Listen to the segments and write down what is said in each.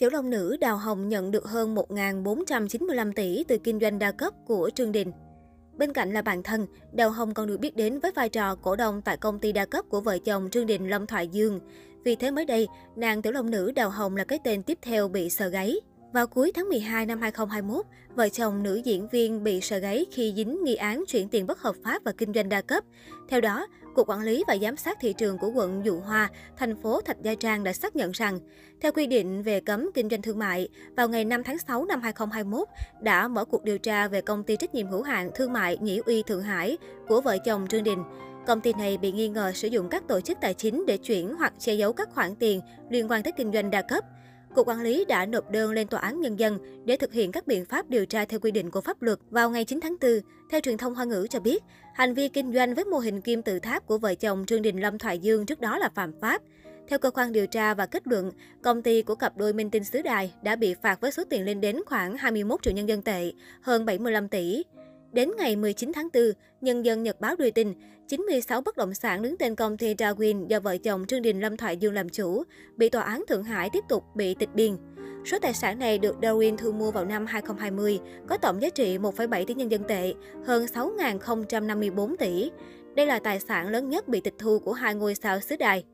Tiểu Long nữ Đào Hồng nhận được hơn 1.495 tỷ từ kinh doanh đa cấp của Trương Đình. Bên cạnh là bạn thân, Đào Hồng còn được biết đến với vai trò cổ đông tại công ty đa cấp của vợ chồng Trương Đình Lâm Thoại Dương. Vì thế mới đây, nàng Tiểu Long nữ Đào Hồng là cái tên tiếp theo bị sờ gáy. Vào cuối tháng 12 năm 2021, vợ chồng nữ diễn viên bị sờ gáy khi dính nghi án chuyển tiền bất hợp pháp và kinh doanh đa cấp. Theo đó, Cục Quản lý và Giám sát Thị trường của quận Dụ Hoa, thành phố Thạch Gia Trang đã xác nhận rằng, theo quy định về cấm kinh doanh thương mại, vào ngày 5 tháng 6 năm 2021 đã mở cuộc điều tra về công ty trách nhiệm hữu hạn thương mại Nhĩ Uy Thượng Hải của vợ chồng Trương Đình. Công ty này bị nghi ngờ sử dụng các tổ chức tài chính để chuyển hoặc che giấu các khoản tiền liên quan tới kinh doanh đa cấp. Cục Quản lý đã nộp đơn lên Tòa án Nhân dân để thực hiện các biện pháp điều tra theo quy định của pháp luật vào ngày 9 tháng 4. Theo truyền thông Hoa ngữ cho biết, hành vi kinh doanh với mô hình kim tự tháp của vợ chồng Trương Đình Lâm Thoại Dương trước đó là phạm pháp. Theo cơ quan điều tra và kết luận, công ty của cặp đôi Minh Tinh Sứ Đài đã bị phạt với số tiền lên đến khoảng 21 triệu nhân dân tệ, hơn 75 tỷ. Đến ngày 19 tháng 4, Nhân dân Nhật Báo đưa tin, 96 bất động sản đứng tên công ty Darwin do vợ chồng Trương Đình Lâm Thoại Dương làm chủ, bị tòa án Thượng Hải tiếp tục bị tịch biên. Số tài sản này được Darwin thu mua vào năm 2020, có tổng giá trị 1,7 tỷ nhân dân tệ, hơn 6.054 tỷ. Đây là tài sản lớn nhất bị tịch thu của hai ngôi sao xứ đài.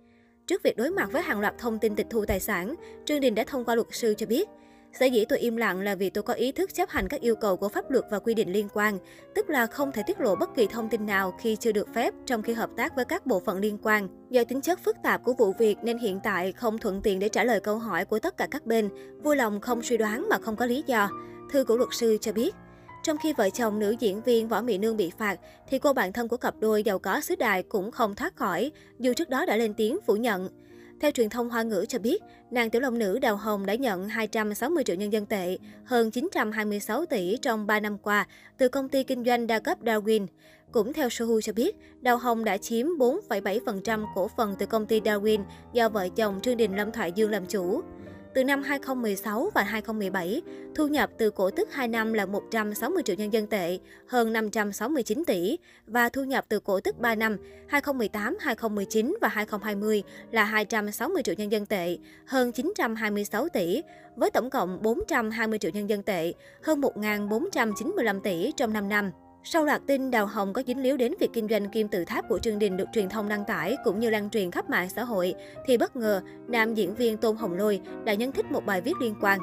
Trước việc đối mặt với hàng loạt thông tin tịch thu tài sản, Trương Đình đã thông qua luật sư cho biết, Sở dĩ tôi im lặng là vì tôi có ý thức chấp hành các yêu cầu của pháp luật và quy định liên quan, tức là không thể tiết lộ bất kỳ thông tin nào khi chưa được phép trong khi hợp tác với các bộ phận liên quan. Do tính chất phức tạp của vụ việc nên hiện tại không thuận tiện để trả lời câu hỏi của tất cả các bên, vui lòng không suy đoán mà không có lý do. Thư của luật sư cho biết. Trong khi vợ chồng nữ diễn viên Võ Mỹ Nương bị phạt, thì cô bạn thân của cặp đôi giàu có xứ đài cũng không thoát khỏi, dù trước đó đã lên tiếng phủ nhận. Theo truyền thông Hoa ngữ cho biết, nàng tiểu long nữ Đào Hồng đã nhận 260 triệu nhân dân tệ, hơn 926 tỷ trong 3 năm qua từ công ty kinh doanh đa cấp Darwin. Cũng theo Sohu cho biết, Đào Hồng đã chiếm 4,7% cổ phần từ công ty Darwin do vợ chồng Trương Đình Lâm Thoại Dương làm chủ. Từ năm 2016 và 2017, thu nhập từ cổ tức 2 năm là 160 triệu nhân dân tệ, hơn 569 tỷ, và thu nhập từ cổ tức 3 năm 2018, 2019 và 2020 là 260 triệu nhân dân tệ, hơn 926 tỷ, với tổng cộng 420 triệu nhân dân tệ, hơn 1.495 tỷ trong 5 năm. Sau loạt tin Đào Hồng có dính líu đến việc kinh doanh kim tự tháp của Trương Đình được truyền thông đăng tải cũng như lan truyền khắp mạng xã hội, thì bất ngờ nam diễn viên Tôn Hồng Lôi đã nhấn thích một bài viết liên quan.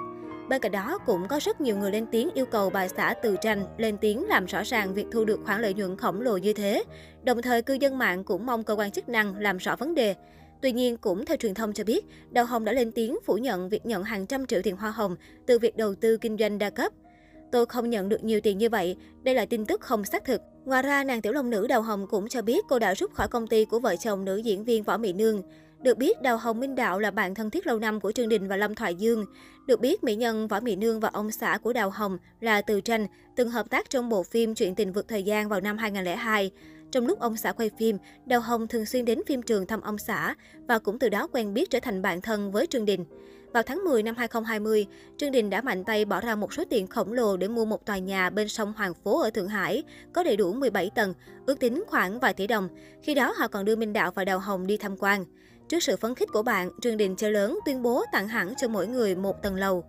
Bên cạnh đó, cũng có rất nhiều người lên tiếng yêu cầu bà xã Từ Tranh lên tiếng làm rõ ràng việc thu được khoản lợi nhuận khổng lồ như thế. Đồng thời, cư dân mạng cũng mong cơ quan chức năng làm rõ vấn đề. Tuy nhiên, cũng theo truyền thông cho biết, Đào Hồng đã lên tiếng phủ nhận việc nhận hàng trăm triệu tiền hoa hồng từ việc đầu tư kinh doanh đa cấp. Tôi không nhận được nhiều tiền như vậy, đây là tin tức không xác thực. Ngoài ra, nàng tiểu long nữ Đào Hồng cũng cho biết cô đã rút khỏi công ty của vợ chồng nữ diễn viên Võ Mỹ Nương. Được biết, Đào Hồng Minh Đạo là bạn thân thiết lâu năm của Trương Đình và Lâm Thoại Dương. Được biết, mỹ nhân Võ Mỹ Nương và ông xã của Đào Hồng là Từ Tranh, từng hợp tác trong bộ phim Chuyện tình vượt thời gian vào năm 2002. Trong lúc ông xã quay phim, Đào Hồng thường xuyên đến phim trường thăm ông xã và cũng từ đó quen biết trở thành bạn thân với Trương Đình. Vào tháng 10 năm 2020, Trương Đình đã mạnh tay bỏ ra một số tiền khổng lồ để mua một tòa nhà bên sông Hoàng Phố ở Thượng Hải, có đầy đủ 17 tầng, ước tính khoảng vài tỷ đồng. Khi đó họ còn đưa Minh Đạo và Đào Hồng đi tham quan. Trước sự phấn khích của bạn, Trương Đình chơi lớn tuyên bố tặng hẳn cho mỗi người một tầng lầu.